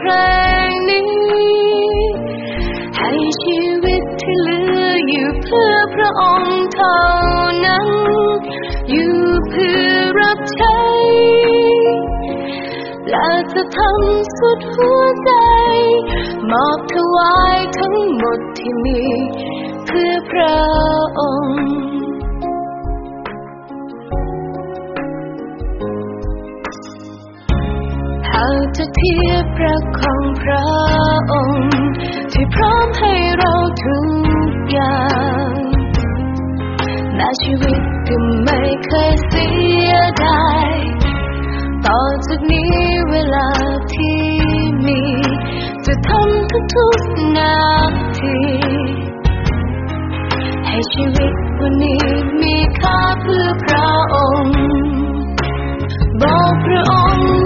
เพลงนี้ ให้ชีวิตที่เหลืออยู่เพื่อพระองค์เท่านั้น อยู่เพื่อรับใช้และจะทำสุดหัวใจ มอบถวายทั้งหมดที่มี เพื่อพระองค์ หาจะเทียบพระของพระองค์ ที่พร้อมให้เราทุกอย่างแม้ชีวิตก็ไม่เคยเสียดายต่อจากนี้เวลาที่มี จะทำทุกๆนาที ให้ชีวิตวันนี้มีค่าเพื่อพระองค์ บอกพระองค์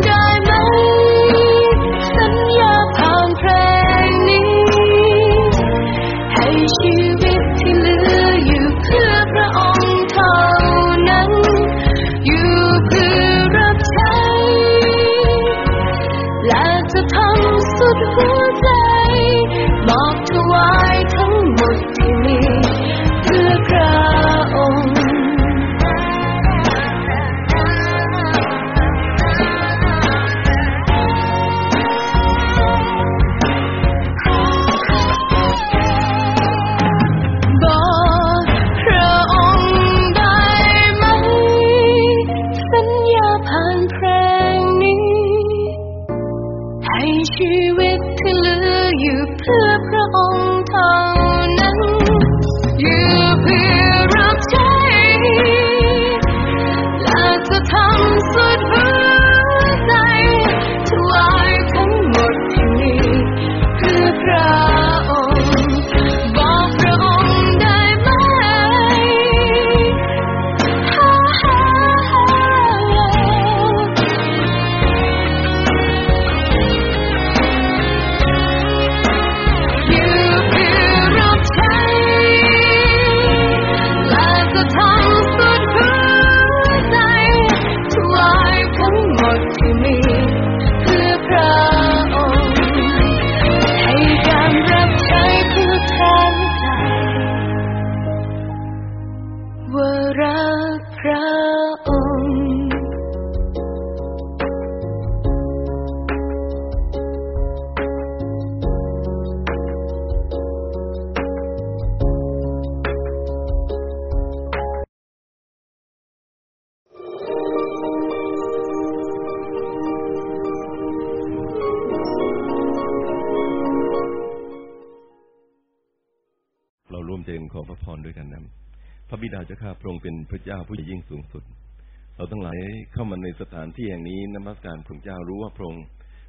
เราทั้งหลายเข้ามาในสถานที่แห่งนี้นมัสการพระเจ้ารู้ว่าพระองค์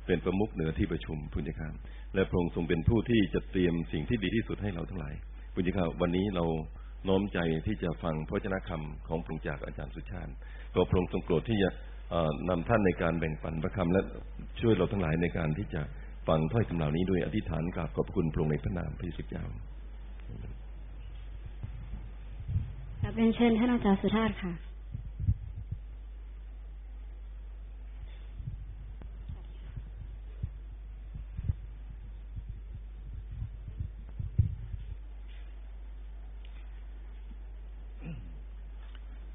เป็นประมุขเหนือที่ประชุมพุทธเจ้าข้าและพระองค์ทรงเป็นผู้ที่จะเตรียมสิ่งที่ดีที่สุดให้เราทั้งหลายพุทธเจ้าข้าวันนี้เราน้อมใจที่จะฟังพระวจนะคำของพระองค์จากอาจารย์สุชาติก็พระองค์ทรงโปรดที่จะนำท่านในการแบ่งปันพระคำและช่วยเราทั้งหลายในการที่จะฟังถ้อยคำเหล่านี้ด้วยอธิษฐานกราบขอบคุณพระองค์ในพระนามพระเยซูเจ้ากราบเรียนเชิญท่านอาจารย์สุธาตค่ะ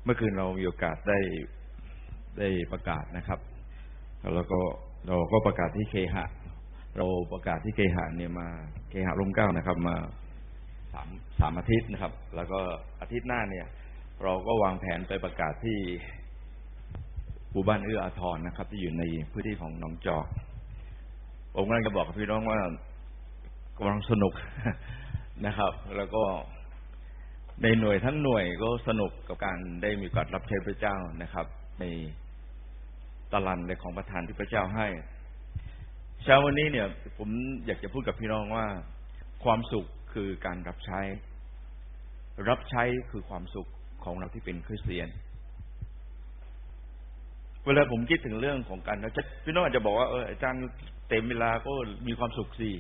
เมื่อคืนเรามีโอกาสได้ได้ประกาศนะครับ แล้วก็เราก็ประกาศที่เคหะ เราประกาศที่เคหะเนี่ยมาเคหะร่มเก้านะครับ มาสามสามอาทิตย์นะครับ แล้วก็อาทิตย์หน้าเนี่ย เราก็วางแผนไปประกาศที่หมู่บ้านเอื้ออาทรนะครับ ที่อยู่ในพื้นที่ของหนองจอกผมกำลังจะบอกกับพี่น้องว่ากำลังสนุกนะครับ แล้วก็ ในหน่วยทั้งหน่วยก็สนุกกับการได้มีโอกาสรับใช้พระเจ้านะครับ ในตารางในของประธานที่พระเจ้าให้เช้าวันนี้เนี่ย ผมอยากจะพูดกับพี่น้องว่า ความสุขคือการรับใช้ รับใช้คือความสุขของเราที่เป็นคริสเตียน เวลาผมคิดถึงเรื่องของการรับใช้พี่น้องอาจจะบอกว่าเอออาจารย์เต็มเวลาก็มีความสุขสิ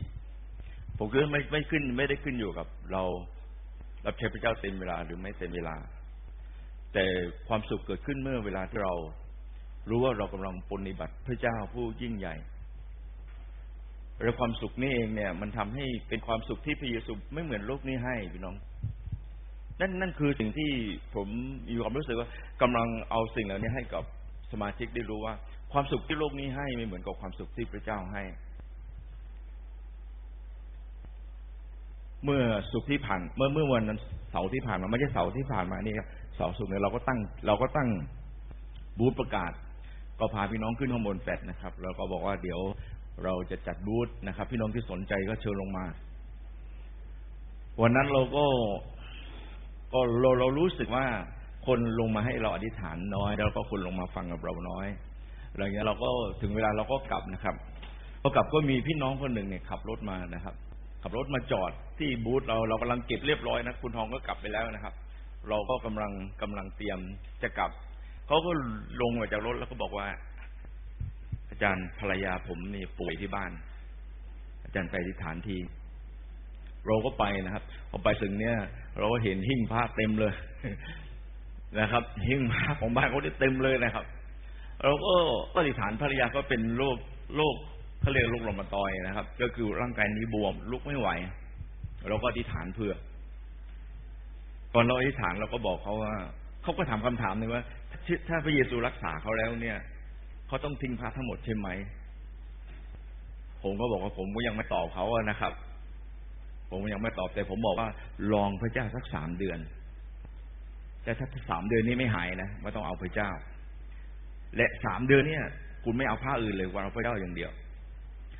ผมก็ไม่ไม่ขึ้น ไม่ได้ขึ้นอยู่กับเรา รับใช้พระเจ้าเต็มเวลาหรือไม่เต็มเวลา แต่ความสุขเกิดขึ้นเมื่อเวลาที่เรา รู้ว่าเรากำลังปฏิบัติพระเจ้าผู้ยิ่งใหญ่และความสุขนี่เองเนี่ย มันทำให้เป็นความสุขที่พระเยซูไม่เหมือนโลกนี้ให้พี่น้อง นั่นนั่นคือสิ่งที่ผมมีความรู้สึกว่ากำลังเอาสิ่งเหล่านี้ให้กับสมาชิกได้รู้ว่า ความสุขที่โลกนี้ให้ไม่เหมือนกับความสุขที่พระเจ้าให้ เมื่อสุขที่ผ่าน เมื่อเมื่อวันเสาร์ที่ผ่านมาไม่ใช่เสาร์ที่ผ่านมานี่ครับเสาร์สุขเนี่ยเราก็ตั้ง เราก็ตั้งบูธประกาศ ก็พาพี่น้องขึ้นข้างบนแฟดนะครับ แล้วก็บอกว่าเดี๋ยวเราจะจัดบูธนะครับ พี่น้องที่สนใจก็เชิญลงมา วันนั้นเราก็ก็เราเรารู้สึกว่าคนลงมาให้เราอธิษฐานน้อย แล้วก็คนลงมาฟังกับเราน้อยอะไรเงี้ยเราก็ถึงเวลาเราก็กลับนะครับพอกลับก็มีพี่น้องคนหนึ่งเนี่ยขับรถมานะครับ ขับรถมาจอดที่บูธเราเรากำลังเก็บเรียบร้อยนะคุณทองก็กลับไปแล้วนะครับ เราก็กำลังกำลังเตรียมจะกลับเขาก็ลงมาจากรถแล้วก็บอกว่า อาจารย์ภรรยาผมนี่ป่วยที่บ้าน อาจารย์ไปที่ฐานทีเราก็ไปนะครับพอไปถึงเนี่ย เราก็เห็นหิ้งพระเต็มเลยนะครับ หิ้งพระของบ้านเขาได้เต็มเลยนะครับ เราก็ปฏิฐานภรรยาก็เป็นโรคโรค เขาเรียกโรคลมตอยนะครับ ก็คือร่างกายนี้บวม ลุกไม่ไหว เราก็อธิษฐานเพื่อ ก่อนเราอธิษฐานเราก็บอกเขาว่าเขาก็ถามคำถามนึงว่า ถ้าพระเยซูรักษาเขาแล้วเนี่ยเขาต้องทิ้งพระทั้งหมดใช่ไหมผมก็บอกว่าผมก็ยังไม่ตอบเขานะครับ ผมยังไม่ตอบแต่ผมบอกว่า ลองพระเจ้าสักสามเดือน แต่ถ้าสามเดือนนี้ไม่หายนะไม่ต้องเอาพระเจ้า และสามเดือนเนี่ย คุณไม่เอาผ้าอื่นเลยวันเอาพระเจ้าอย่างเดียว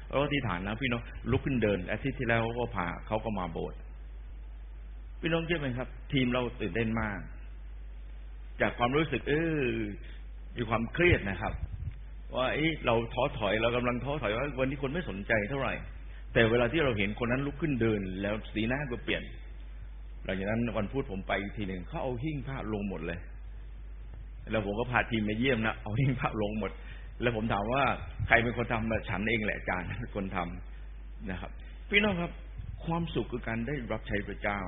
แล้วที่ฐานนะพี่น้องลุกขึ้นเดินอาทิตย์ที่แล้วเขาก็พาเขาก็มาโบสถ์พี่น้องเชื่อไหมครับ ทีมเราตื่นเต้นมาก จากความรู้สึก เออมีความเครียดนะครับ ว่าเอ้เราท้อถอยเรากำลังท้อถอยว่าวันนี้คนไม่สนใจเท่าไหร่ แต่เวลาที่เราเห็นคนนั้นลุกขึ้นเดิน แล้วสีหน้าก็เปลี่ยน หลังจากนั้นวันพูดผมไปทีหนึ่งเขาเอาหิ้งผ้าลงหมดเลย แล้วผมก็พาทีมมาเยี่ยมนะเอาหิ้งผ้าลงหมด แล้วผมถามว่าใครเป็นคนทำฉันเองแหละอาจารย์เป็นคนทำนะครับ พี่น้องครับ ความสุขคือการได้รับใช้พระเจ้า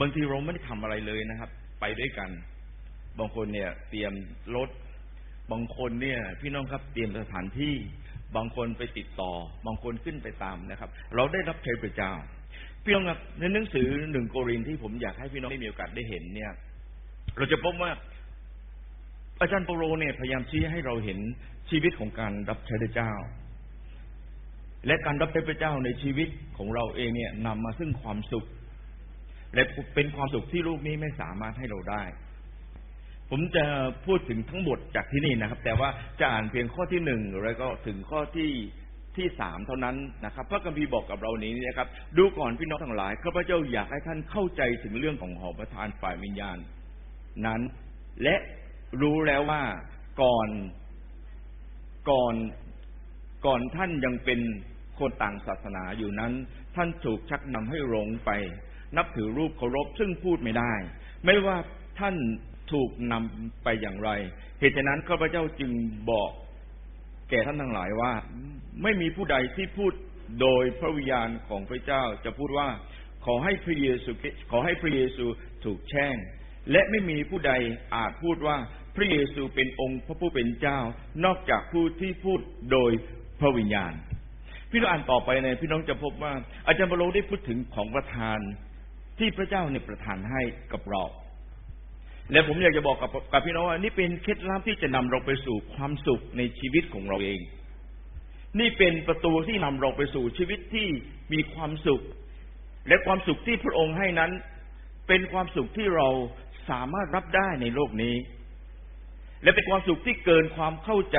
บางทีเราไม่ได้ทำอะไรเลยนะครับ ไปด้วยกัน บางคนเนี่ย เตรียมรถบางคนเนี่ย พี่น้องครับเตรียมสถานที่ บางคนไปติดต่อ บางคนขึ้นไปตามนะครับ เราได้รับใช้พระเจ้า พี่น้องครับในหนังสือหนึ่งโกรินที่ผมอยากให้พี่น้องได้มีโอกาสได้เห็นเนี่ย เราจะพบว่า อาจารย์เปโลเนี่ยพยายามชี้ให้เราเห็นชีวิตของการรับใช้พระเจ้า และการรับใช้พระเจ้าในชีวิตของเราเองเนี่ยนำมาซึ่งความสุข และเป็นความสุขที่ลูกนี้ไม่สามารถให้เราได้ ผมจะพูดถึงทั้งหมดจากที่นี่นะครับ แต่ว่าจะอ่านเพียงข้อที่หนึ่งแล้วก็ถึงข้อที่ที่สามเท่านั้นนะครับ พระคัมภีร์บอกกับเรานี้นะครับ ดูก่อนพี่น้องทั้งหลายข้าพเจ้าอยากให้ท่านเข้าใจถึงเรื่องของหอประทานฝ่ายวิญญาณ นั้น และ รู้แล้วว่าก่อนก่อนก่อนท่านยังเป็นคนต่างศาสนาอยู่นั้น ท่านถูกชักนำให้หลงไป นับถือรูปเคารพซึ่งพูดไม่ได้ ไม่ว่าท่านถูกนำไปอย่างไร เหตุฉะนั้นข้าพเจ้าจึงบอกแก่ท่านทั้งหลายว่า ไม่มีผู้ใดที่พูดโดยพระวิญญาณของพระเจ้าจะพูดว่าขอให้พระเยซูขอให้พระเยซูถูกแช่ง และไม่มีผู้ใดอาจพูดว่าพระเยซูเป็นองค์พระผู้เป็นเจ้า นอกจากผู้ที่พูดโดยพระวิญญาณ พี่น้องอ่านต่อไปในพี่น้องจะพบว่า อาจารย์บโลได้พูดถึงของประทานที่พระเจ้าเนี่ยประทานให้กับเรา และผมอยากจะบอกกับกับพี่น้องว่านี่เป็นเคล็ดลับที่จะนำเราไปสู่ความสุขในชีวิตของเราเอง นี่เป็นประตูที่นำเราไปสู่ชีวิตที่มีความสุข และความสุขที่พระองค์ให้นั้น เป็นความสุขที่เรา สามารถรับได้ในโลกนี้ และเป็นความสุขที่เกินความเข้าใจ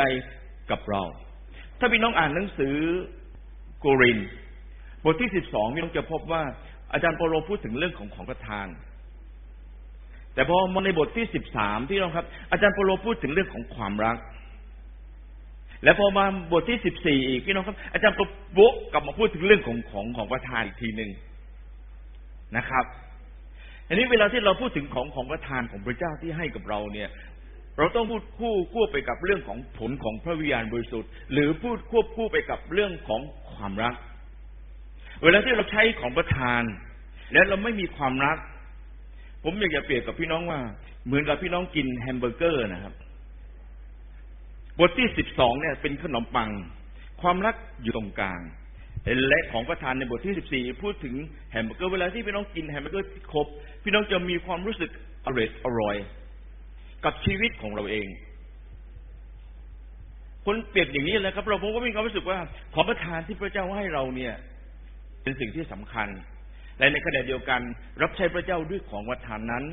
กับเรา ถ้าพี่น้องอ่านหนังสือโกรินบทที่สิบสองพี่น้องจะพบว่า อาจารย์โปโลพูดถึงเรื่องของของประทาน แต่พอมาในบทที่สิบสามพี่น้องครับ อาจารย์โปโลพูดถึงเรื่องของความรัก และพอมาบทที่สิบสี่อีกพี่น้องครับ อาจารย์โปโลกลับมาพูดถึงเรื่องของของของประทานอีกทีหนึ่งนะครับ อันนี้เวลาที่เราพูดถึงของของประทานของพระเจ้าที่ให้กับเราเนี่ย เราต้องพูดคู่ควบไปกับเรื่องของผลของพระวิญญาณบริสุทธิ์ หรือพูดควบคู่ไปกับเรื่องของความรัก เวลาที่เราใช้ของประทาน แล้วเราไม่มีความรัก ผมอยากจะเปรียบกับพี่น้องว่า เหมือนกับพี่น้องกินแฮมเบอร์เกอร์นะครับบทที่สิบสองเนี่ยเป็นขนมปัง ความรักอยู่ตรงกลาง และของประทานในบทที่ 14 พูดถึงแฮมเบอร์เกอร์เวลาที่พี่น้องกินแฮมเบอร์เกอร์ที่ครบ พี่น้องจะมีความรู้สึกอร่อยอร่อย กับชีวิตของเราเอง คนเปรียบอย่างนี้เลยครับ เราผมก็มีความรู้สึกว่าของประทานที่พระเจ้าให้เราเนี่ย เป็นสิ่งที่สำคัญ และในขณะเดียวกันรับใช้พระเจ้าด้วยของประทานนั้น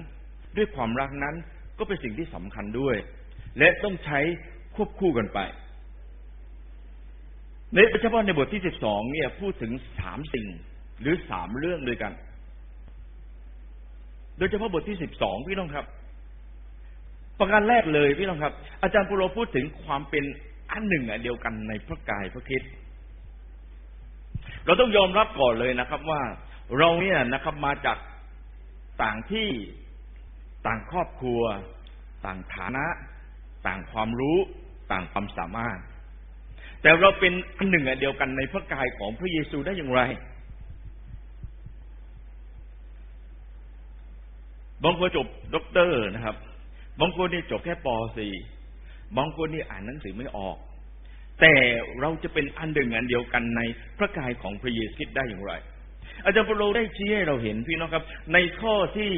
ด้วยความรักนั้นก็เป็นสิ่งที่สำคัญด้วย และต้องใช้ควบคู่กันไป ในเฉพาะในบทที่สิบสองเนี่ยพูดถึงสามสิ่งหรือสามเรื่องด้วยกัน โดยเฉพาะบทที่สิบสองพี่น้องครับ ประการแรกเลยพี่น้องครับ อาจารย์ปุโรพูดถึงความเป็นอันหนึ่งอันเดียวกันในพระกายพระคิดเราต้องยอมรับก่อนเลยนะครับ ว่าเราเนี่ยนะครับมาจากต่างที่ต่างครอบครัว ต่างฐานะ ต่างความรู้ ต่างความสามารถ แต่เราเป็นอันหนึ่งอันเดียวกันในพระกายของพระเยซูได้อย่างไร บางคนจบด็อกเตอร์นะครับ บางคนนี่จบแค่ป .4 บางคนนี่อ่านหนังสือไม่ออก แต่เราจะเป็นอันหนึ่งอันเดียวกันในพระกายของพระเยซูคริสต์ได้อย่างไร อาจารย์เปโลได้ชี้ให้เราเห็นพี่น้องครับ ในข้อที่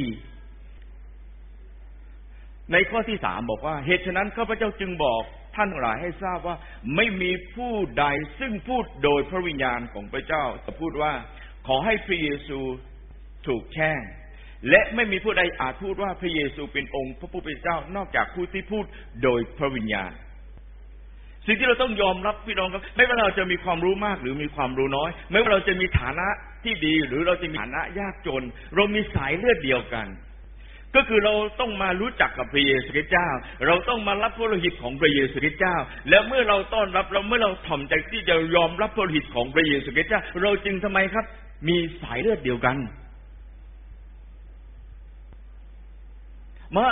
ในข้อที่สามบอกว่า เหตุฉะนั้นข้าพเจ้าจึงบอก ท่านหลายให้ทราบว่าไม่มีผู้ใดซึ่งพูดโดยพระวิญญาณของพระเจ้าจะพูดว่า ขอให้พระเยซูถูกแช่ง และไม่มีผู้ใดอาจพูดว่าพระเยซูเป็นองค์พระผู้เป็นเจ้านอกจากผู้ที่พูดโดยพระวิญญาณ สิ่งที่เราต้องยอมรับพี่น้องครับ ไม่ว่าเราจะมีความรู้มากหรือมีความรู้น้อย ไม่ว่าเราจะมีฐานะที่ดีหรือเราจะมีฐานะยากจน เรามีสายเลือดเดียวกัน ก็คือเราต้องมารู้จักกับพระเยซูคริสต์เจ้า เราต้องมารับพระโลหิตของพระเยซูคริสต์เจ้า แล้วเมื่อเราต้อนรับเราเมื่อเราถ่อมใจที่จะยอมรับพระโลหิตของพระเยซูคริสต์เจ้า เราจึงทำไมครับ มีสายเลือดเดียวกัน มา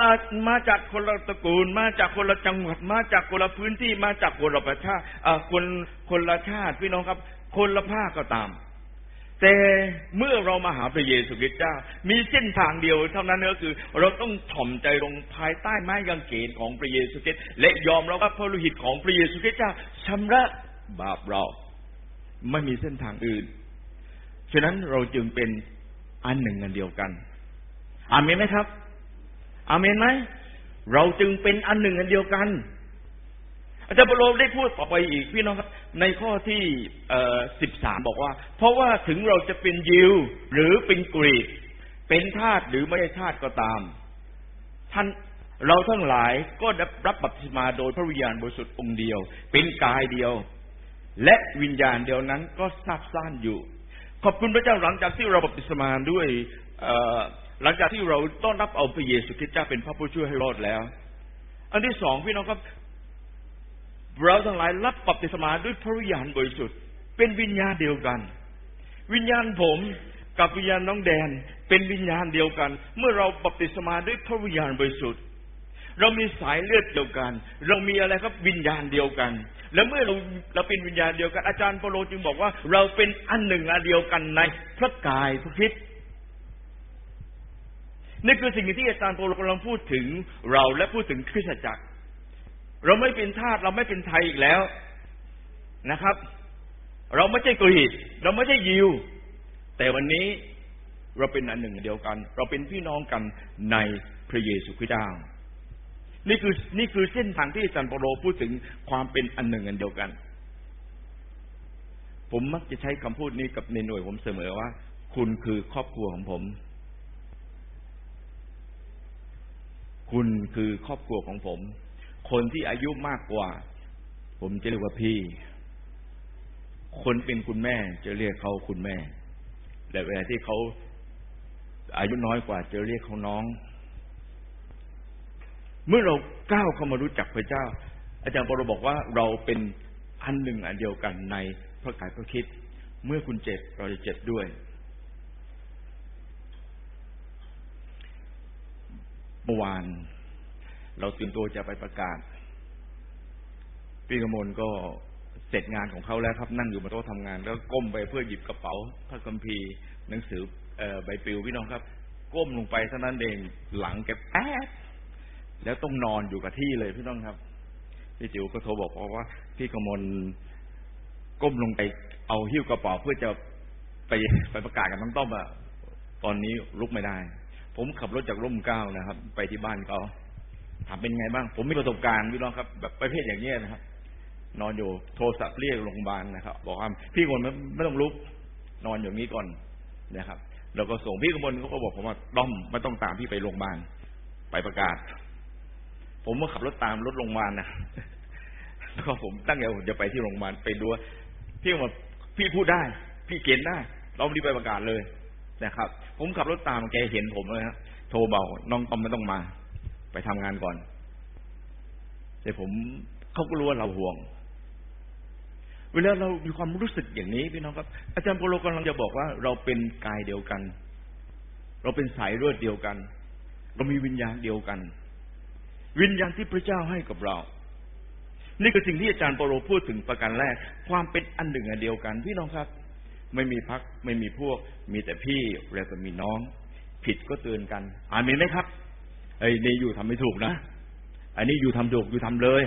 มาจากคนละตระกูล มาจากคนละจังหวัด มาจากคนละพื้นที่ มาจากคนละประชาคนคนละชาติพี่น้องครับ คนละภาคก็ตาม แต่เมื่อเรามาหาพระเยซูคริสต์เจ้า มีเส้นทางเดียวเท่านั้นก็คือ เราต้องถ่อมใจลงภายใต้ไม้กางเขนของพระเยซูคริสต์และยอมรับว่าพระโลหิตของพระเยซูคริสต์เจ้าชำระบาปเรา ไม่มีเส้นทางอื่น ฉะนั้นเราจึงเป็นอันหนึ่งอันเดียวกัน อาเมนไหมครับ อาเมนไหมเราจึงเป็นอันหนึ่งอันเดียวกันอาจารย์ปโลได้พูดต่อไปอีกพี่น้องครับ ในข้อที่สิบสามบอกว่า เพราะว่าถึงเราจะเป็นยิวหรือเป็นกรีก เป็นทาสหรือไม่ใช่ทาสก็ตาม ท่านเราทั้งหลายก็ได้รับบัพติศมาโดยพระวิญญาณบริสุทธิ์องค์เดียว เป็นกายเดียว และวิญญาณเดียวนั้นก็ทราบซ่านอยู่ ขอบคุณพระเจ้าหลังจากที่เราบัพติศมาด้วยหลังจากที่เราต้อนรับเอาพระเยซูคริสต์เจ้าเป็นพระผู้ช่วยให้รอดแล้ว อันที่สองพี่น้องครับ เราทั้งหลายรับปฏิสมาด้วยพระวิญญาณบริสุทธิ์เป็นวิญญาณเดียวกัน วิญญาณผมกับวิญญาณน้องแดนเป็นวิญญาณเดียวกัน เมื่อเราปฏิสมาด้วยพระวิญญาณบริสุทธิ์เรามีสายเลือดเดียวกัน เรามีอะไรครับวิญญาณเดียวกัน และเมื่อเราเราเป็นวิญญาณเดียวกัน อาจารย์เปโลจึงบอกว่า เราเป็นอันหนึ่งอันเดียวกันในพระกายพระคิดนี่คือสิ่งที่อาจารย์โปโลกำลังพูดถึงเราและพูดถึงคริสตจักร เราไม่เป็นทาสเราไม่เป็นไทยอีกแล้วนะครับ เราไม่ใช่กรีกเราไม่ใช่ยิว แต่วันนี้เราเป็นอันหนึ่งเดียวกัน เราเป็นพี่น้องกันในพระเยซูคริสต์เจ้านี่คือนี่คือเส้นทางที่อาจารย์ปโรพูดถึงความเป็นอันหนึ่งอันเดียวกัน ผมมักจะใช้คำพูดนี้กับในหน่วยผมเสมอว่า คุณคือครอบครัวของผม คุณคือครอบครัวของผม คนที่อายุมากกว่า ผมจะเรียกว่าพี่ คนเป็นคุณแม่จะเรียกเขาคุณแม่ แต่เวลาที่เขาอายุน้อยกว่าจะเรียกเขาน้อง เมื่อเราก้าวเข้ามารู้จักพระเจ้า อาจารย์ปรบอกว่าเราเป็นอันหนึ่งอันเดียวกันในพระกายพระคิด เมื่อคุณเจ็บเราจะเจ็บด้วยเมื่อวาน เราเตรียมตัวจะไปประกาศพี่กมลก็เสร็จงานของเขาแล้วครับ นั่งอยู่บนโต๊ะทำงาน แล้วก้มไปเพื่อหยิบกระเป๋าพระคัมภีร์หนังสือใบปลิวพี่น้องครับ ก้มลงไปเท่านั้นเองหลังแกแป๊ดแล้วต้องนอนอยู่กับที่เลยพี่น้องครับพี่จิ๋วก็โทรบอกว่า พี่กมลก้มลงไปเอาหิ้วกระเป๋าเพื่อจะไปไปประกาศกับน้องต้อมอะตอนนี้ลุกไม่ได้ ผมขับรถจากร่มเก้านะครับ ไปที่บ้านเขา ถามเป็นไงบ้าง ผมมีประสบการณ์พี่น้องครับ แบบประเภทอย่างนี้ยนะครับ นอนอยู่โทรศัพท์เรียกโรงพยาบาลนะครับ บอกว่าพี่คนไม่ไม่ต้องลุก นอนอย่างนี้ก่อนนะครับแล้วก็ส่งพี่กมลเขาก็บอกผมว่าด้อมไม่ต้องตามพี่ไปโรงพยาบาลไปประกาศ ผมก็ขับรถตามรถโรงพยาบาลนะแล้วก็ผมตั้งใจผมจะไปที่โรงพยาบาลไปดูพี่มาพี่พูดได้ พี่เกณฑ์ได้เรารีไปประกาศเลยนะครับ ผมขับรถตามแกเห็นผมเลยฮะโทรเบาน้องต้อมไม่ต้องมา ไปทำงานก่อน แต่ผมเขาก็รู้ว่าเราห่วง เวลาเรามีความรู้สึกอย่างนี้พี่น้องครับ อาจารย์โปโลกำลังจะบอกว่า เราเป็นกายเดียวกัน เราเป็นสายเลือดเดียวกัน เรามีวิญญาณเดียวกัน วิญญาณที่พระเจ้าให้กับเรา นี่คือสิ่งที่อาจารย์โปโลพูดถึงประการแรก ความเป็นอันหนึ่งอันเดียวกัน พี่น้องครับ ไม่มีพักไม่มีพวก มีแต่พี่แล้วก็มีน้อง ผิดก็เตือนกัน อ่านมีไหมครับ ไอ้นี่อยู่ทำไม่ถูกนะอันนี้อยู่ทำถูกอยู่ทำเลย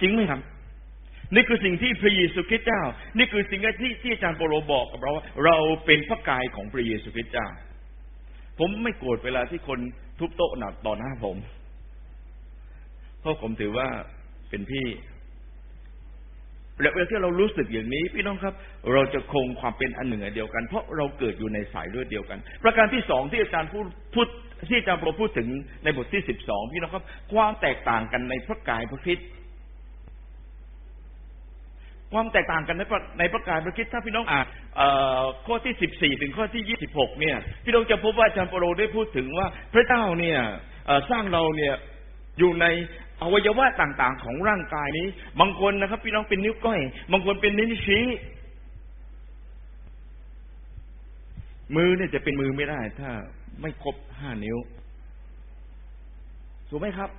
จริงไหมครับ นี่คือสิ่งที่พระเยซูคริสต์เจ้า นี่คือสิ่งที่ที่อาจารย์โปโลบอกกับเราว่าเราเป็นพระกายของพระเยซูคริสต์เจ้า ผมไม่โกรธเวลาที่คนทุบโต๊ะหนักต่อหน้าผมเพราะผมถือว่าเป็นพี่และเวลาที่เรารู้สึกอย่างนี้ พี่น้องครับ เราจะคงความเป็นอันหนึ่งอันเดียวกัน เพราะเราเกิดอยู่ในสายเลือดเดียวกัน ประการที่สองที่อาจารย์พูดพูด ที่อาจารย์โปรพูดถึงในบทที่สิบสองพี่น้องครับ ความแตกต่างกันในพระกายพระคริสต์ความแตกต่างกันในในพระกายพระคริสต์ถ้าพี่น้องอ่านข้อที่สิบสี่ถึงข้อที่ยี่สิบหกเนี่ย พี่น้องจะพบว่าอาจารย์โปรได้พูดถึงว่า พระเจ้าเนี่ยสร้างเราเนี่ยอยู่ในอวัยวะต่างๆ ของร่างกายนี้ บางคนนะครับ พี่น้องเป็นนิ้วก้อย บางคนเป็นนิ้วชี้มือเนี่ยจะเป็นมือไม่ได้ ถ้า ไม่ครบห้านิ้ว ถูกไหมครับ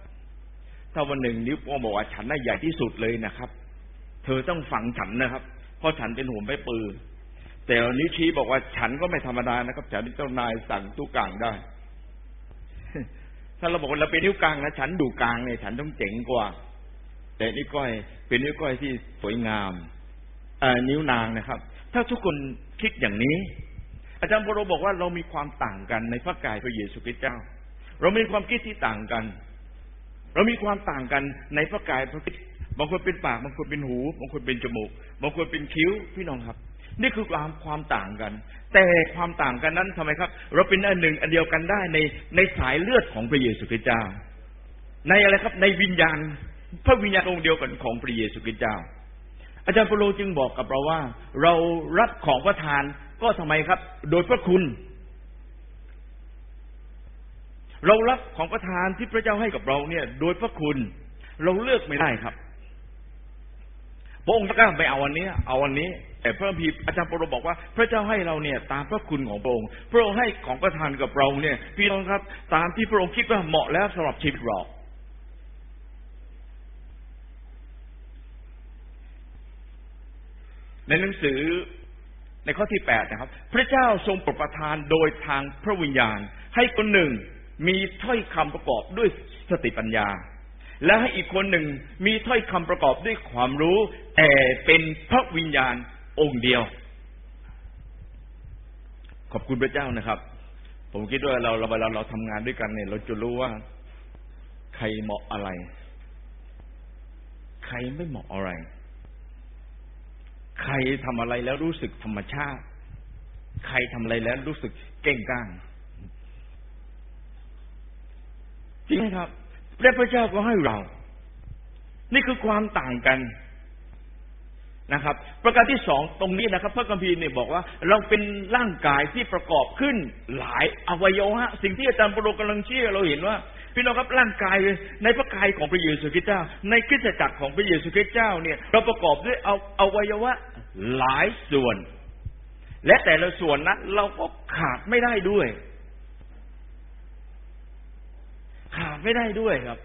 ถ้าวันหนึ่งนิ้วโป้งบอกว่าฉันน่าใหญ่ที่สุดเลยนะครับ เธอต้องฝังฉันนะครับ เพราะฉันเป็นหัวไม่ปือ แต่นิ้วชี้บอกว่าฉันก็ไม่ธรรมดานะครับ ฉันเจ้านายสั่งตู้กลางได้ ถ้าเราบอกว่าเราเป็นนิ้วกลางนะฉันดูกลางเนี่ยฉันต้องเจ๋งกว่า แต่นิ้วก้อย เป็นนิ้วก้อยที่สวยงามนิ้วนางนะครับ ถ้าทุกคนคิดอย่างนี้ อาจารย์โบโรบอกว่าเรามีความต่างกันในพระกายพระเยซูคริสต์เจ้า เรามีความคิดที่ต่างกัน เรามีความต่างกันในพระกายพระคริสต์บางคนเป็นปากบางคนเป็นหู บางคนเป็นจมูก บางคนเป็นคิ้วพี่น้องครับ นี่คือความความต่างกัน แต่ความต่างกันนั้นทำไมครับ เราเป็นอันหนึ่งอันเดียวกันได้ในในสายเลือดของพระเยซูคริสต์เจ้า ในอะไรครับในวิญญาณ พระวิญญาณองค์เดียวกันของพระเยซูคริสต์เจ้า อาจารย์เปโลจึงบอกกับเราว่า เรารับของประทาน ก็ทำไมครับ โดยพระคุณ เรารับของประทานที่พระเจ้าให้กับเราเนี่ย โดยพระคุณ เราเลือกไม่ได้ครับพระองค์ก็ไม่เอาวันนี้ เอาวันนี้ แต่พระพีอาจารย์ปรบอกว่า พระเจ้าให้เราเนี่ย ตามพระคุณของพระองค์ พระองค์ให้ของประทานกับเราเนี่ย พี่น้องครับ ตามที่พระองค์คิดว่าเหมาะแล้วสำหรับชีวิตเราในหนังสือ ในข้อที่แปดนะครับ พระเจ้าทรงโปรดประทานโดยทางพระวิญญาณ ให้คนหนึ่งมีถ้อยคำประกอบด้วยสติปัญญา และให้อีกคนหนึ่งมีถ้อยคำประกอบด้วยความรู้แต่เป็นพระวิญญาณองค์เดียว ขอบคุณพระเจ้านะครับ ผมคิดว่าเราเราเวลาเราทำงานด้วยกันเนี่ย เราจะรู้ว่า ใครเหมาะอะไร ใครไม่เหมาะอะไร ใครทำอะไรแล้วรู้สึกธรรมชาติ ใครทำอะไรแล้วรู้สึกเก่งก้างจริงไหมครับและพระเจ้าก็ให้เรา นี่คือความต่างกันนะครับ ประการที่สองตรงนี้นะครับ พระคัมภีร์เนี่ยบอกว่า เราเป็นร่างกายที่ประกอบขึ้นหลายอวัยวะ สิ่งที่อาจารย์ปรโรกำลังเชื่อเราเห็นว่า พี่น้องครับร่างกายในพระกายของพระเยซูคริสต์เจ้า ในคริสตจักรของพระเยซูคริสต์เจ้าเนี่ยเราประกอบด้วยเอาอวัยวะหลายส่วน และแต่ละส่วนนั้นเราก็ขาดไม่ได้ด้วย ขาดไม่ได้ด้วยครับ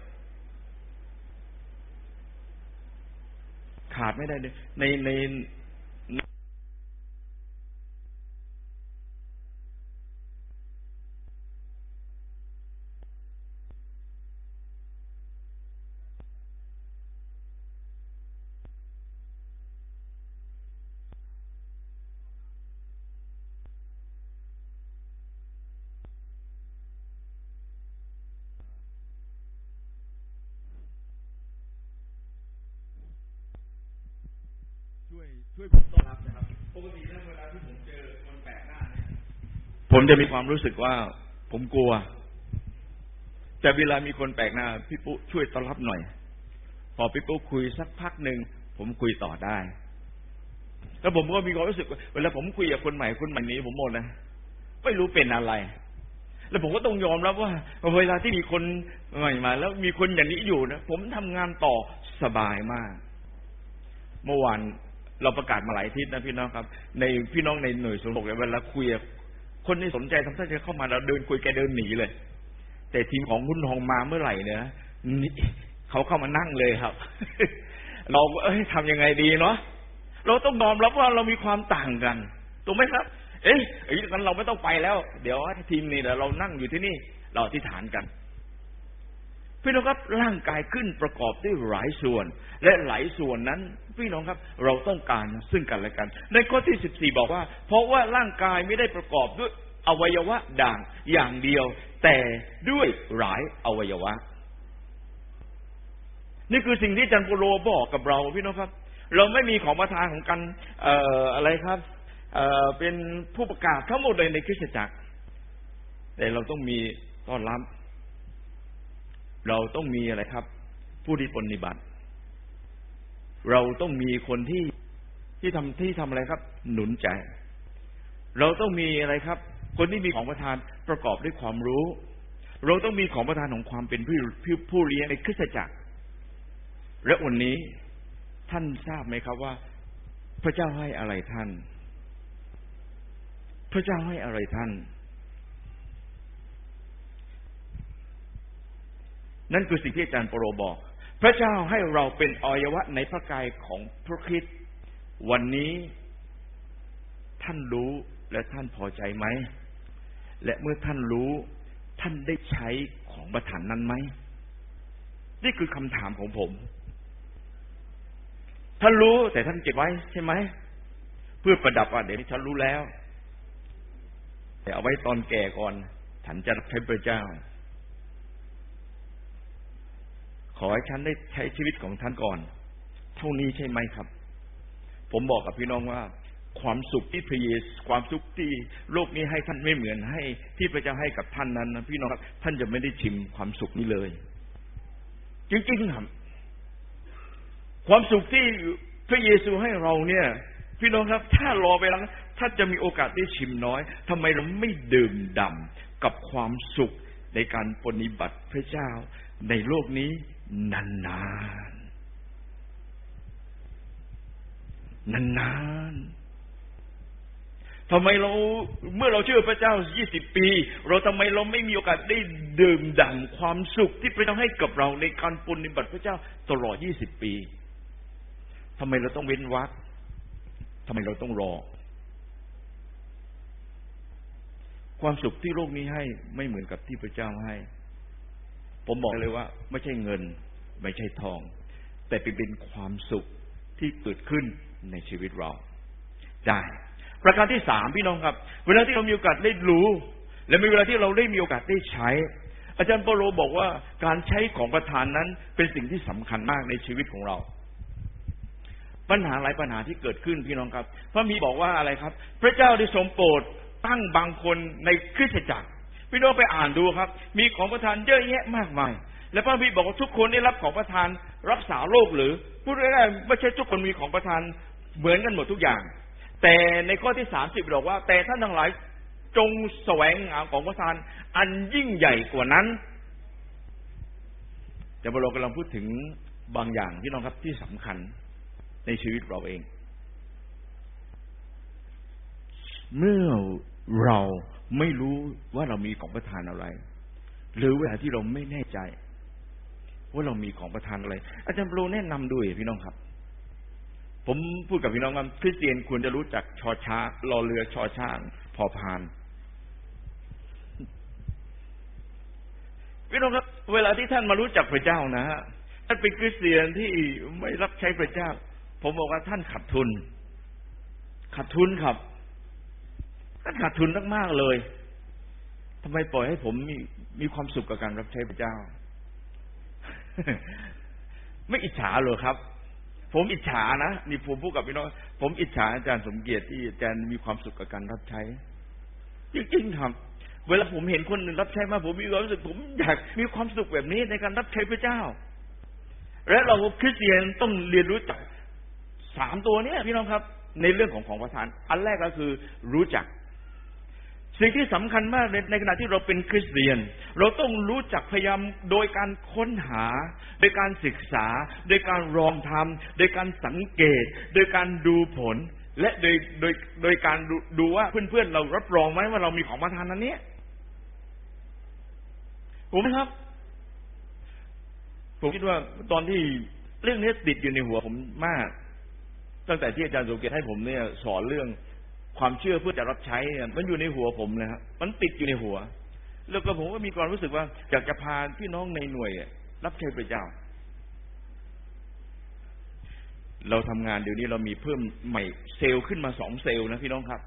ขาดไม่ได้ในใน ช่วยผมต้อนรับนะครับปกติแล้วเวลาที่ผมเจอคนแปลกหน้าเนี่ย ผมจะมีความรู้สึกว่า ผมกลัว แต่เวลามีคนแปลกหน้าพี่ปุ๊ช่วยต้อนรับหน่อย พอพี่ปุ๊คุยสักพักหนึ่งผมคุยต่อได้แล้วผมก็มีความรู้สึกเวลาผมคุยกับคนใหม่คนใหม่นี้ผมหมดนะไม่รู้เป็นอะไร แล้วผมก็ต้องยอมรับว่า เวลาที่มีคนใหม่มา แล้วมีคนอย่างนี้อยู่นะผมทำงานต่อสบายมาก เมื่อวานเราประกาศมาหลายทิศนะพี่น้องครับ ในพี่น้องในหน่วยสงบเวลาคุย คนที่สนใจทำท่าจะเข้ามาเราเดินคุยแกเดินหนีเลย แต่ทีมของคุณทองมาเมื่อไหร่เนี่ยเขาเข้ามานั่งเลยครับ เราเอ้ยทำยังไงดีเนาะเราต้องยอมรับว่าเรามีความต่างกันถูกไหมครับ เอ้ยไอ้กันเราไม่ต้องไปแล้ว เดี๋ยวทีมนี้เดี๋ยวเรานั่งอยู่ที่นี่ เราอธิษฐานกัน พี่น้องครับร่างกายขึ้นประกอบด้วยหลายส่วน และหลายส่วนนั้น พี่น้องครับ เราต้องการซึ่งกันและกัน ในข้อที่สิบสี่บอกว่า เพราะว่าร่างกายไม่ได้ประกอบด้วยอวัยวะด่างอย่างเดียว แต่ด้วยหลายอวัยวะ นี่คือสิ่งที่จันโปโลบอกกับเราพี่น้องครับ เราไม่มีของประทานของกันเอ่ออะไรครับเอ่อเป็นผู้ประกาศทั้งหมดเลยในคริสตจักร แต่เราต้องมีต้อนรับ เราต้องมีอะไรครับ ผู้ที่ปฏิบัติ เราต้องมีคนที่ที่ทำที่ทำอะไรครับ หนุนใจ เราต้องมีอะไรครับ คนที่มีของประทานประกอบด้วยความรู้ เราต้องมีของประทานของความเป็นผู้ผู้เลี้ยงในคริสตจักร และวันนี้ท่านทราบไหมครับว่า พระเจ้าให้อะไรท่าน พระเจ้าให้อะไรท่าน นั่นคือสิ่งที่อาจารย์ปโรบอก พระเจ้าให้เราเป็นอวัยวะในพระกายของพระคริสต์วันนี้ท่านรู้และท่านพอใจไหม และเมื่อท่านรู้ท่านได้ใช้ของประทานนั้นไหม นี่คือคำถามของผม ท่านรู้แต่ท่านเก็บไว้ใช่ไหม เพื่อประดับว่าเดี๋ยวนี้ฉันรู้แล้ว แต่เอาไว้ตอนแก่ก่อน ฉันจะรับใช้พระเจ้า ขอให้ฉันได้ใช้ชีวิตของท่านก่อน เท่านี้ใช่ไหมครับ ผมบอกกับพี่น้องว่า ความสุขที่พระเยซูความสุขที่โลกนี้ให้ท่านไม่เหมือนให้ ที่พระเจ้าให้กับท่านนั้นนะพี่น้องครับท่านจะไม่ได้ชิมความสุขนี้เลย จริงๆครับ ความสุขที่พระเยซูให้เราเนี่ย พี่น้องครับ ถ้ารอไปแล้วท่านจะมีโอกาสได้ชิมน้อยทำไมเราไม่ดื่มด่ากับความสุขในการปฏิบัติพระเจ้าในโลกนี้ นานนานนานนานทำไมเราเมื่อเราเชื่อพระเจ้ายี่สิบปี เราทำไมเราไม่มีโอกาสได้ดื่มด่ำความสุขที่พระเจ้าให้กับเราในการปฏิบัติพระเจ้าตลอดยี่สิบปีทำไมเราต้องเว้นวักทำไมเราต้องรอ ความสุขที่โลกนี้ให้ไม่เหมือนกับที่พระเจ้าให้ ผมบอกเลยว่า ไม่ใช่เงิน ไม่ใช่ทอง แต่เป็นความสุขที่เกิดขึ้นในชีวิตเรา ได้ ประการที่สามพี่น้องครับ เวลาที่เรามีโอกาสได้รู้ และมีเวลาที่เราได้มีโอกาสได้ใช้ อาจารย์เปโลบอกว่าการใช้ของประทานนั้นเป็นสิ่งที่สำคัญมากในชีวิตของเราปัญหาหลายปัญหาที่เกิดขึ้นพี่น้องครับ พระมีบอกว่าอะไรครับ พระเจ้าได้ทรงโปรดตั้งบางคนในคริสตจักร พี่น้องไปอ่านดูครับ มีของประทานเยอะแยะมากมาย และพระบิดบอกว่าทุกคนได้รับของประทานรักษาโรคหรือพูดง่ายๆไม่ใช่ทุกคนมีของประทานเหมือนกันหมดทุกอย่าง แต่ในข้อที่สามสิบบอกว่า แต่ท่านทั้งหลายจงแสวงหาของประทานอันยิ่งใหญ่กว่านั้นแต่เรากำลังพูดถึงบางอย่างที่น้องครับที่สำคัญในชีวิตเราเอง เมื่อเรา ไม่รู้ว่าเรามีของประทานอะไร หรือเวลาที่เราไม่แน่ใจ ว่าเรามีของประทานอะไร อาจารย์โปรแนะนำด้วยพี่น้องครับ ผมพูดกับพี่น้องว่าคริสเตียนควรจะรู้จักชอช้ารอเรือชอช้าง พอพานพี่น้องครับ เวลาที่ท่านมารู้จักพระเจ้านะฮะท่านเป็นคริสเตียนที่ไม่รับใช้พระเจ้า ผมบอกว่าท่านขาดทุนขาดทุนครับ ก็ขาดทุนมากๆเลยทำไมปล่อยให้ผมมีมีความสุขกับการรับใช้พระเจ้า ไม่อิจฉาเลยครับ ผมอิจฉานะนี่ผมพูดกับพี่น้องผมอิจฉาอาจารย์สมเกียรติที่อาจารย์มีความสุขกับการรับใช้จริงๆครับเวลาผมเห็นคนอื่นรับใช้มาผมมีความรู้สึกผมอยากมีความสุขแบบนี้ในการรับใช้พระเจ้า และเราคริสเตียนต้องเรียนรู้จักสามตัวเนี้ยพี่น้องครับ ในเรื่องของของประทาน อันแรกก็คือรู้จัก สิ่งที่สำคัญมากในในขณะที่เราเป็นคริสเตียน เราต้องรู้จักพยายามโดยการค้นหา โดยการศึกษา โดยการลองทำโดยการสังเกต โดยการดูผล และโดยโดยโดยการดูดูว่าเพื่อนๆเรารับรองไหมว่าเรามีของประทานนั้นเนี้ยผมนะครับ ผมคิดว่าตอนที่เรื่องนี้ติดอยู่ในหัวผมมาก ตั้งแต่ที่อาจารย์สุเกตให้ผมเนี่ย สอนเรื่อง ความเชื่อเพื่อจะรับใช้เนี่ยมันอยู่ในหัวผมนะครับมันติดอยู่ในหัว แล้วก็ผมก็มีความรู้สึกว่าอยากจะพาพี่น้องในหน่วย รับใช้พระเจ้า เราทำงานเดี๋ยวนี้เรามีเพิ่มใหม่เซลล์ขึ้นมาสองเซลล์นะพี่น้องครับ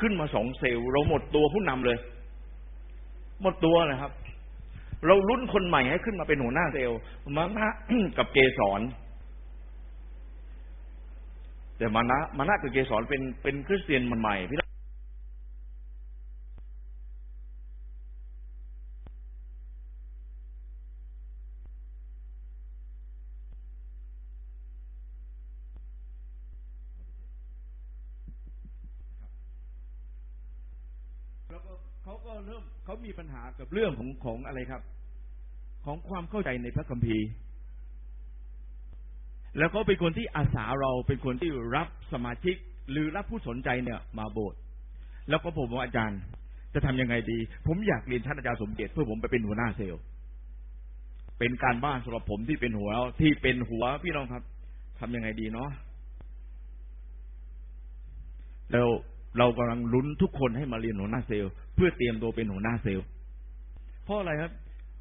ขึ้นมาสองเซลล์เราหมดตัวผู้นำเลย หมดตัวนะครับ เราลุ้นคนใหม่ให้ขึ้นมาเป็นหัวหน้าเซลล์มานะกับเกสร แต่มานะมานะกับเกสรเป็นเป็นคริสเตียนมันใหม่พี่น้องแล้วเขาก็เริ่มเขามีปัญหากับเรื่องของของอะไรครับ ของความเข้าใจในพระคัมภีร์ แล้วเขาเป็นคนที่อาสาเราเป็นคนที่รับสมาชิก หรือรับผู้สนใจเนี่ยมาโบสถ์แล้วก็ผมว่าอาจารย์จะทำยังไงดี ผมอยากเรียนท่านอาจารย์สมเด็จเพื่อผมไปเป็นหัวหน้าเซลล์เป็นการบ้านสำหรับผมที่เป็นหัวที่เป็นหัวพี่น้องครับทำยังไงดีเนาะแล้วเรากำลังลุ้นทุกคนให้มาเรียนหัวหน้าเซลล์เพื่อเตรียมตัวเป็นหัวหน้าเซลล์เพราะอะไรครับ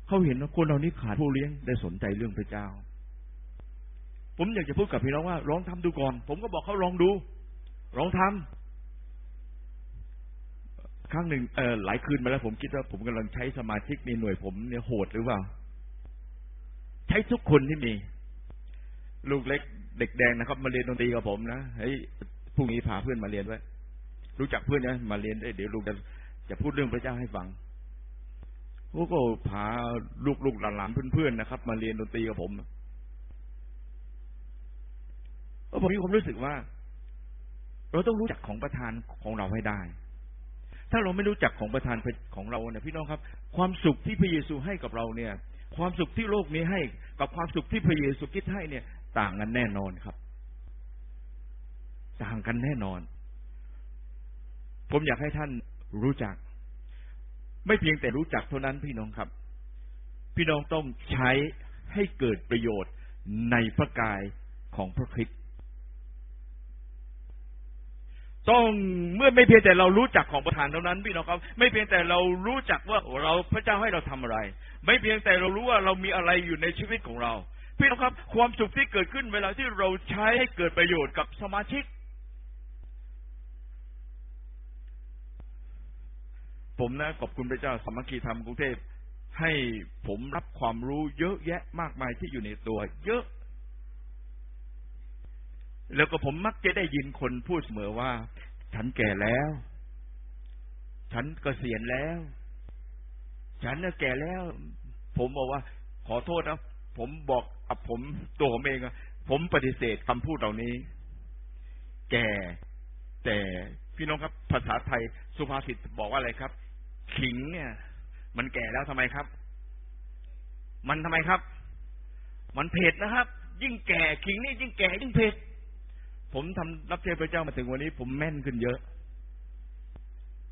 เขาเห็นว่าคนเรานี่ขาดผู้เลี้ยงได้สนใจเรื่องพระเจ้า ผมอยากจะพูดกับพี่น้องว่าลองทำดูก่อน ผมก็บอกเขาลองดูลองทำครั้งหนึ่งเออหลายคืนมาแล้ว ผมคิดว่าผมกำลังใช้สมาชิกในหน่วยผมเนี่ยโหดหรือเปล่า ใช้ทุกคนที่มี ลูกเล็ก เด็กแดงนะครับ มาเรียนดนตรีกับผมนะเฮ้ยพรุ่งนี้พาเพื่อนมาเรียนไว้รู้จักเพื่อนนะมาเรียนได้เดี๋ยวลูกจะจะพูดเรื่องพระเจ้าให้ฟังโอ้ก็พาลูกลูกหลานๆเพื่อนๆนะครับ มาเรียนดนตรีกับผมก็ ผมมีความรู้สึกว่า เราต้องรู้จักของประธานของเราให้ได้ ถ้าเราไม่รู้จักของประธานของเราเนี่ยพี่น้องครับ ความสุขที่พระเยซูให้กับเราเนี่ย ความสุขที่โลกนี้ให้ กับความสุขที่พระเยซูคริสต์ให้เนี่ย ต่างกันแน่นอนครับ ต่างกันแน่นอน ผมอยากให้ท่านรู้จัก ไม่เพียงแต่รู้จักเท่านั้นพี่น้องครับ พี่น้องต้องใช้ให้เกิดประโยชน์ในพระกายของพระคริสต์ ต้องเมื่อไม่เพียงแต่เรารู้จักของประธานเท่านั้นพี่น้องครับ ไม่เพียงแต่เรารู้จักว่าเราพระเจ้าให้เราทำอะไร ไม่เพียงแต่เรารู้ว่าเรามีอะไรอยู่ในชีวิตของเรา พี่น้องครับ ความสุขที่เกิดขึ้นเวลาที่เราใช้ให้เกิดประโยชน์กับสมาชิก ผมนะขอบคุณพระเจ้าสามัคคีธรรมกรุงเทพให้ผมรับความรู้เยอะแยะมากมายที่อยู่ในตัว เยอะ แล้วก็ผมมักจะได้ยินคนพูดเสมอว่า ฉันแก่แล้ว ฉันเกษียณแล้ว ฉันน่ะแก่แล้ว ผมบอกว่า ขอโทษนะผมบอกกับผมตัวผมเองอะผมปฏิเสธคำพูดเหล่านี้ แก่ แต่พี่น้องครับ ภาษาไทยสุภาษิตบอกว่าอะไรครับ ขิงเนี่ย มันแก่แล้วทำไมครับ มันทำไมครับ มันเผ็ดนะครับ ยิ่งแก่ขิงนี่ยิ่งแก่ยิ่งเผ็ด ผมทำรับใช้พระเจ้ามาถึงวันนี้ ผมแม่นขึ้นเยอะ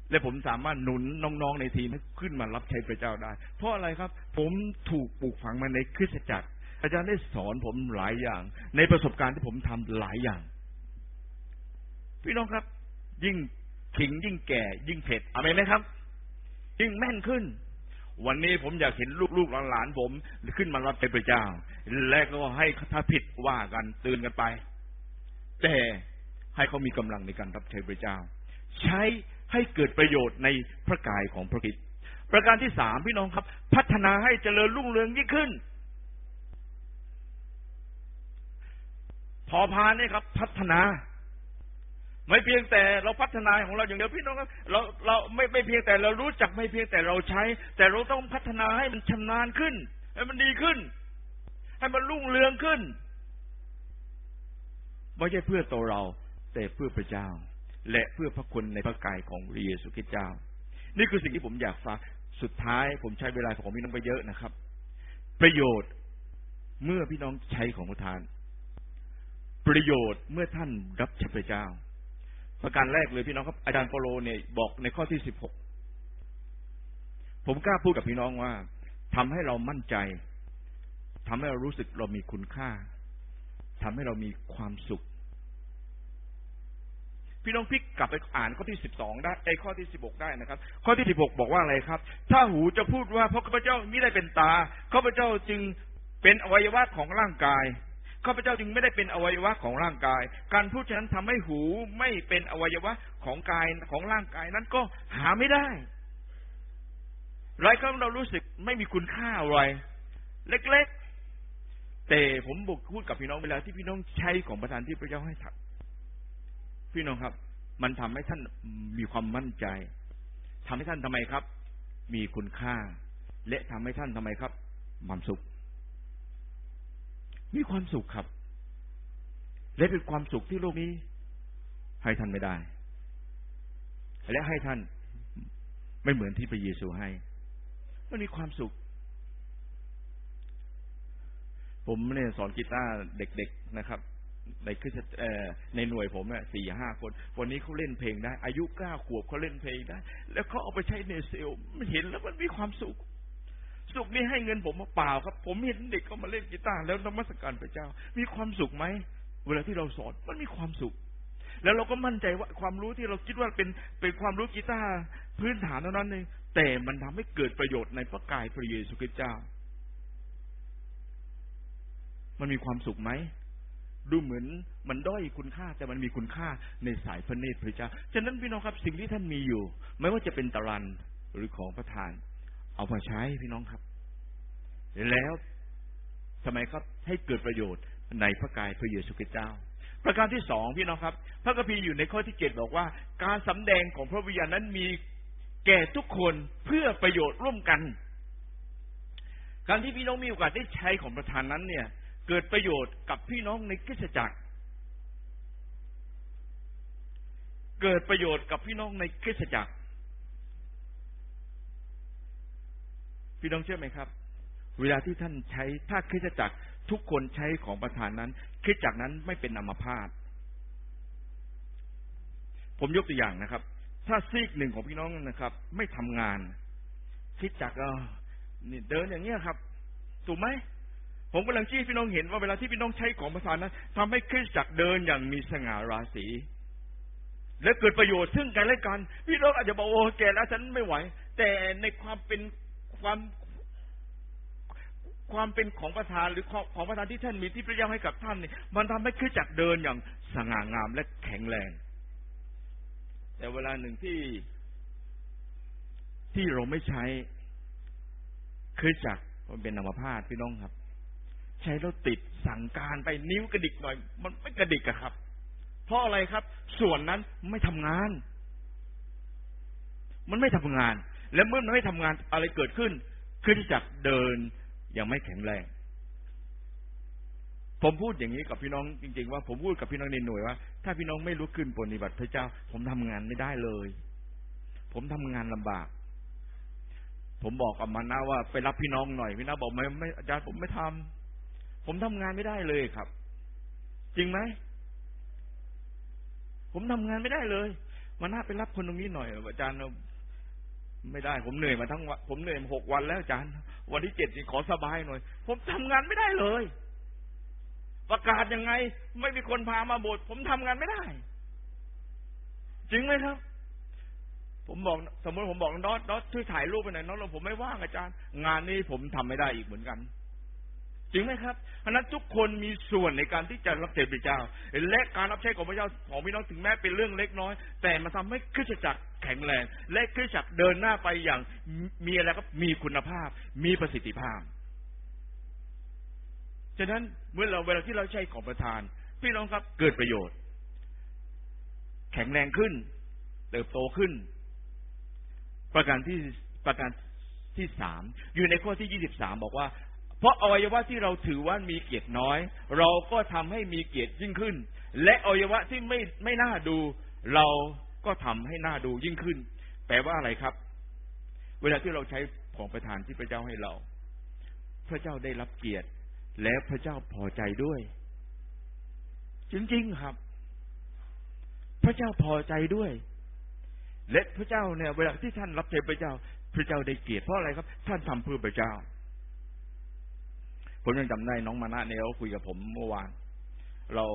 และผมสามารถหนุนน้องๆในทีมให้ขึ้นมารับใช้พระเจ้าได้ เพราะอะไรครับ ผมถูกปลูกฝังมาในคริสตจักร อาจารย์ได้สอนผมหลายอย่าง ในประสบการณ์ที่ผมทำหลายอย่าง พี่น้องครับ ยิ่งขิงยิ่งแก่ ยิ่งเผ็ดอเมนไหมครับ ยิ่งแม่นขึ้นวันนี้ผมอยากเห็นลูกๆหลานๆผม ขึ้นมารับใช้พระเจ้า และก็ให้ถ้าผิดว่ากันเตือนกันไป แต่ให้เขามีกำลังในการรับใช้พระเจ้า ใช้ให้เกิดประโยชน์ในพระกายของพระคริสต์ประการที่สามพี่น้องครับ พัฒนาให้เจริญรุ่งเรืองยิ่งขึ้น พอพานเนี่ยครับ พัฒนา ไม่เพียงแต่เราพัฒนาของเราอย่างเดียวพี่น้องครับเราเราไม่ไม่เพียงแต่เรารู้จักไม่เพียงแต่เราใช้ แต่เราต้องพัฒนาให้มันชำนาญขึ้น ให้มันดีขึ้น ให้มันรุ่งเรืองขึ้น ไม่ใช่เพื่อตัวเรา แต่เพื่อพระเจ้า และเพื่อพระคุณในพระกายของพระเยซูคริสต์เจ้า นี่คือสิ่งที่ผมอยากฝากสุดท้ายผมใช้เวลาของพี่น้องไปเยอะนะครับ ประโยชน์เมื่อพี่น้องใช้ของประทาน ประโยชน์เมื่อท่านรับใช้พระเจ้า ประการแรกเลยพี่น้องครับอาจารย์เปโลเนี่ยบอกในข้อที่สิบหกผมกล้าพูดกับพี่น้องว่าทำให้เรามั่นใจทำให้เรารู้สึกเรามีคุณค่า ทำให้เรามีความสุข พี่น้องพิกกลับไปอ่านข้อที่สิบสองได้ไอ้ข้อที่สิบหกได้นะครับ ข้อที่สิบหกบอกว่าอะไรครับ ถ้าหูจะพูดว่าเพราะข้าพเจ้าไม่ได้เป็นตาข้าพเจ้าจึงเป็นอวัยวะของร่างกายข้าพเจ้าจึงไม่ได้เป็นอวัยวะของร่างกาย การพูดฉะนั้นทำให้หูไม่เป็นอวัยวะของกายของร่างกายนั้นก็หาไม่ได้หลายครั้งเรารู้สึกไม่มีคุณค่าอะไร เล็ก แต่ผมบอกพูดกับพี่น้องเวลาที่พี่น้องใช้ของประทานที่พระเจ้าให้ถัก พี่น้องครับ มันทำให้ท่านมีความมั่นใจทำให้ท่านทำไมครับ มีคุณค่า และทำให้ท่านทำไมครับความสุข มีความสุขครับ และเป็นความสุขที่โลกนี้ ให้ท่านไม่ได้ และให้ท่านไม่เหมือนที่พระเยซูให้มันมีความสุข ผมเนี่ยสอนกีตาร์เด็กๆนะครับ ในคือในหน่วยผมเนี่ยสี่ห้าคน วันนี้เขาเล่นเพลงได้ อายุเก้าขวบเขาเล่นเพลงได้ แล้วเขาเอาไปใช้ในเซลมันเห็นแล้วมันมีความสุข สุขนี่ให้เงินผมมาเปล่าครับ ผมเห็นเด็กเขามาเล่นกีตาร์แล้วนมัสการพระเจ้า มีความสุขไหมเวลาที่เราสอนมันมีความสุข แล้วเราก็มั่นใจว่าความรู้ที่เราคิดว่าเป็นเป็นความรู้กีตาร์พื้นฐานเท่านั้นเองแต่มันทำให้เกิดประโยชน์ในพระกายพระเยซูคริสต์เจ้า มันมีความสุขไหมดูเหมือนมันด้อยคุณค่าแต่มันมีคุณค่าในสายพระเนตรพระเจ้า ฉะนั้นพี่น้องครับสิ่งที่ท่านมีอยู่ ไม่ว่าจะเป็นตะรันหรือของประทาน เอามาใช้พี่น้องครับ แล้วทำไมครับให้เกิดประโยชน์ในพระกายพระเยซูคริสต์เจ้า ประการที่สองพี่น้องครับ พระคัมภีร์อยู่ในข้อที่เจ็ดบอกว่า การสำแดงของพระวิญญาณนั้นมีแก่ทุกคนเพื่อประโยชน์ร่วมกัน การที่พี่น้องมีโอกาสได้ใช้ของประธานนั้นเนี่ย เกิดประโยชน์กับพี่น้องในคริสตจักร เกิดประโยชน์กับพี่น้องในคริสตจักร พี่น้องเชื่อไหมครับ เวลาที่ท่านใช้ถ้าคริสตจักรทุกคนใช้ของประธานนั้นคริสตจักรนั้นไม่เป็นอัมพาตผมยกตัวอย่างนะครับ ถ้าซีกหนึ่งของพี่น้องนะครับ ไม่ทำงานคิดจักเนี่เดินอย่างเงี้ยครับ ถูกไหม ผมกำลังชี้พี่น้องเห็นว่าเวลาที่พี่น้องใช้ของประสานนั้นทำให้คริสจักรเดินอย่างมีสง่าราศี และเกิดประโยชน์ซึ่งกันและกัน พี่น้องอาจจะบอกโอ้แก่แล้วฉันไม่ไหว แต่ในความเป็นความความเป็นของประธานหรือของประธานที่ท่านมีที่พระเจ้าให้กับท่านเนี่ยมันทำให้คริสจักรเดินอย่างสง่างามและแข็งแรง แต่เวลาหนึ่งที่ที่เราไม่ใช้คือจักมันเป็นนามพาตพี่น้องครับ ใช้แล้วติดสั่งการไปนิ้วกระดิกหน่อย มันไม่กระดิกอะครับ เพราะอะไรครับ ส่วนนั้นไม่ทำงาน มันไม่ทำงาน และเมื่อมันไม่ทำงานอะไรเกิดขึ้นคือจักเดินยังไม่แข็งแรง ผมพูดอย่างนี้กับพี่น้องจริง ๆ ว่าผมพูดกับพี่น้องในหน่วยว่า ถ้าพี่น้องไม่ลุกขึ้นปฏิบัติพระเจ้า ผมทำงานไม่ได้เลย ผมทำงานลำบากผมบอกกับมานะว่าไปรับพี่น้องหน่อยพี่น้าบอกไม่ไม่อาจารย์ผมไม่ทำ ผมทำงานไม่ได้เลยครับ จริงไหมผมทำงานไม่ได้เลยมาน่าไปรับคนตรงนี้หน่อยอาจารย์ไม่ได้ ผมเหนื่อยมาทั้งวันผมเหนื่อยมาหกวันแล้วอาจารย์ วันที่เจ็ดขอสบายหน่อย ผมทำงานไม่ได้เลย ประกาศยังไง ไม่มีคนพามาโบสถ์ผมทำงานไม่ได้ จริงไหมครับ ผมบอก สมมติผมบอกน้องน้องช่วยถ่ายรูปไปหน่อยน้องเราผมไม่ว่างอาจารย์ งานนี้ผมทำไม่ได้อีกเหมือนกัน จริงไหมครับเพราะนั้นทุกคนมีส่วนในการที่จะรับใช้พระเจ้า และการรับใช้ของพระเจ้าของพี่น้องถึงแม้เป็นเรื่องเล็กน้อย แต่มันทาให้คริสตจักรแข็งแรง และคริสตจักรเดินหน้าไปอย่างมีอะไรครับมีคุณภาพ มีประสิทธิภาพฉะนั้นเมื่อเราเวลาที่เราใช้ของประทาน พี่น้องครับเกิดประโยชน์ แข็งแรงขึ้น เติบโตขึ้น ประการที่ประการที่สามอยู่ในข้อที่ยี่สิบสามบอกว่า ราะอวัยวะที่เราถือว่ามีเกียรติน้อย เราก็ทำให้มีเกียรติยิ่งขึ้น และอวัยวะที่ไม่ไม่น่าดู เราก็ทำให้น่าดูยิ่งขึ้น แปลว่าอะไรครับ เวลาที่เราใช้ของประทานที่พระเจ้าให้เรา พระเจ้าได้รับเกียรติ และพระเจ้าพอใจด้วย จริงๆครับ พระเจ้าพอใจด้วย และพระเจ้าเนี่ย เวลาที่ท่านรับใช้พระเจ้า พระเจ้าได้เกียรติเพราะอะไรครับ ท่านทำเพื่อพระเจ้า ผมยังจำได้น้องมานะเนี่ยเขาคุยกับผมเมื่อวาน เรา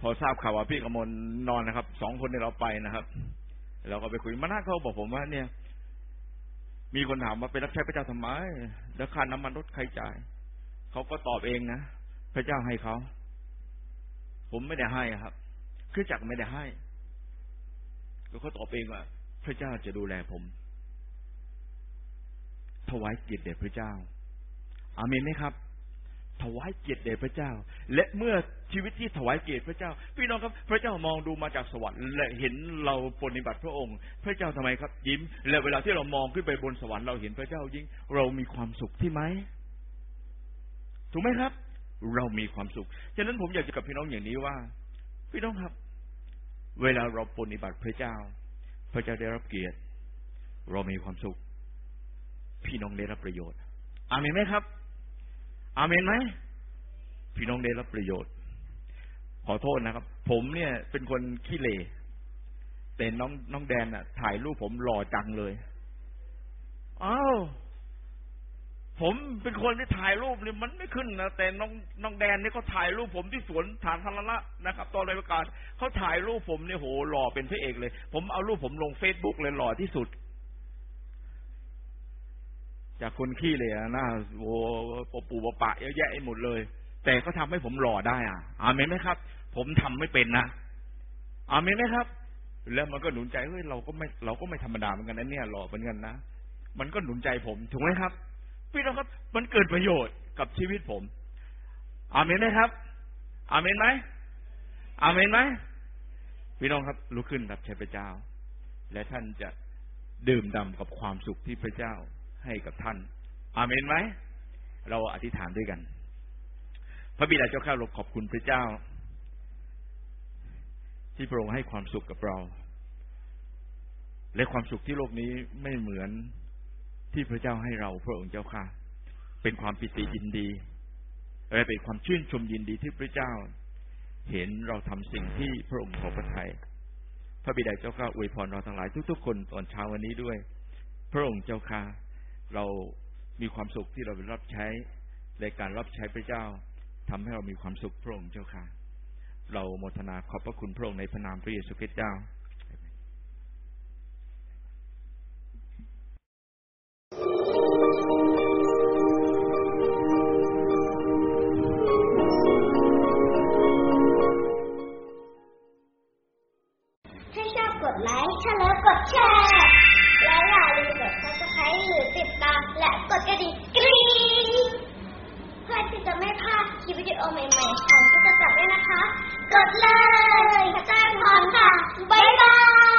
พอทราบข่าวว่าพี่กมลนอนนะครับสองคนเนี่ยเราไปนะครับเราก็ไปคุยมานะเขาบอกผมว่า เนี่ย มีคนถามว่าไปรับใช้พระเจ้าทำไมแล้วค่าน้ำมันรถใครจ่ายเขาก็ตอบเองนะพระเจ้าให้เขาผมไม่ได้ให้ครับคือจักรไม่ได้ให้ก็เขาตอบเองว่า พระเจ้าจะดูแลผมถวายเกียรติแด่พระเจ้า อาเมนไหมครับ ถวายเกียรติแด่พระเจ้า และเมื่อชีวิตที่ถวายเกียรติพระเจ้า พี่น้องครับ พระเจ้ามองดูมาจากสวรรค์และเห็นเราปฏิบัติพระองค์ พระเจ้าทำไมครับ ยิ้ม และเวลาที่เรามองขึ้นไปบนสวรรค์เราเห็นพระเจ้ายิ่ง เรามีความสุขที่ไหมถูกไหมครับ เรามีความสุขฉะนั้นผมอยากจะกับพี่น้องอย่างนี้ว่า พี่น้องครับ เวลาเราปฏิบัติพระเจ้า พระเจ้าได้รับเกียรติ เรามีความสุข พี่น้องได้รับประโยชน์อามนไหมครับ อาเมนไหมพี่น้องได้รับประโยชน์ ขอโทษนะครับ ผมเนี่ยเป็นคนขี้เลแต่น้องน้องแดนน่ะถ่ายรูปผมหล่อจังเลยอ้าวผมเป็นคนที่ถ่ายรูปเนี่ยมันไม่ขึ้นนะแต่น้องน้องแดนเนี่ยเขาถ่ายรูปผมที่สวนฐานธารณะนะครับ ตอนรายการเขาถ่ายรูปผมเนี่ยโหหล่อเป็นพระเอกเลย ผมเอารูปผมลงเฟซบุ๊กเลยหล่อที่สุด จากคนขี้เลยอะหน้าโอ้ปะปูปะปะเยอะแยะหมดเลย แต่ก็ทำให้ผมหล่อได้อะอาเมนไหมครับ ผมทำไม่เป็นนะอาเมนไหมครับ แล้วมันก็หนุนใจเฮ้ยเราก็ไม่เราก็ไม่ธรรมดาเหมือนกันนะเนี่ยหล่อเหมือนกันนะมันก็หนุนใจผมถูกไหมครับ พี่น้องครับ มันเกิดประโยชน์กับชีวิตผม อาเมนไหมครับ อาเมนไหมอาเมนไหมพี่น้องครับลุกขึ้นรับใช้พระเจ้า และท่านจะดื่มด่ำกับความสุขที่พระเจ้า ให้กับท่าน อาเมนไหม เราอธิษฐานด้วยกัน พระบิดาเจ้าข้าเราขอบคุณพระเจ้า ที่พระองค์ให้ความสุขกับเรา และความสุขที่โลกนี้ไม่เหมือนที่พระเจ้าให้เราพระองค์เจ้าค่ะเป็นความปิติยินดีและเป็นความชื่นชมยินดีที่พระเจ้า เห็นเราทำสิ่งที่พระองค์ขอพระทัยพระบิดาเจ้าข้าอวยพรเราทั้งหลายทุกๆคนตอนเช้าวันนี้ด้วย พระองค์เจ้าค่ะ เรามีความสุขที่เราไปรับใช้ในการรับใช้พระเจ้าทำให้เรามีความสุขพระองค์เจ้าค่ะ เราโมทนาขอบพระคุณพระองค์ในพระนามพระเยซูคริสต์เจ้า โอใหม่ๆของตุ๊กตาด้วยนะคะ กดเลยพระเจ้าพรค่ะ บ๊ายบาย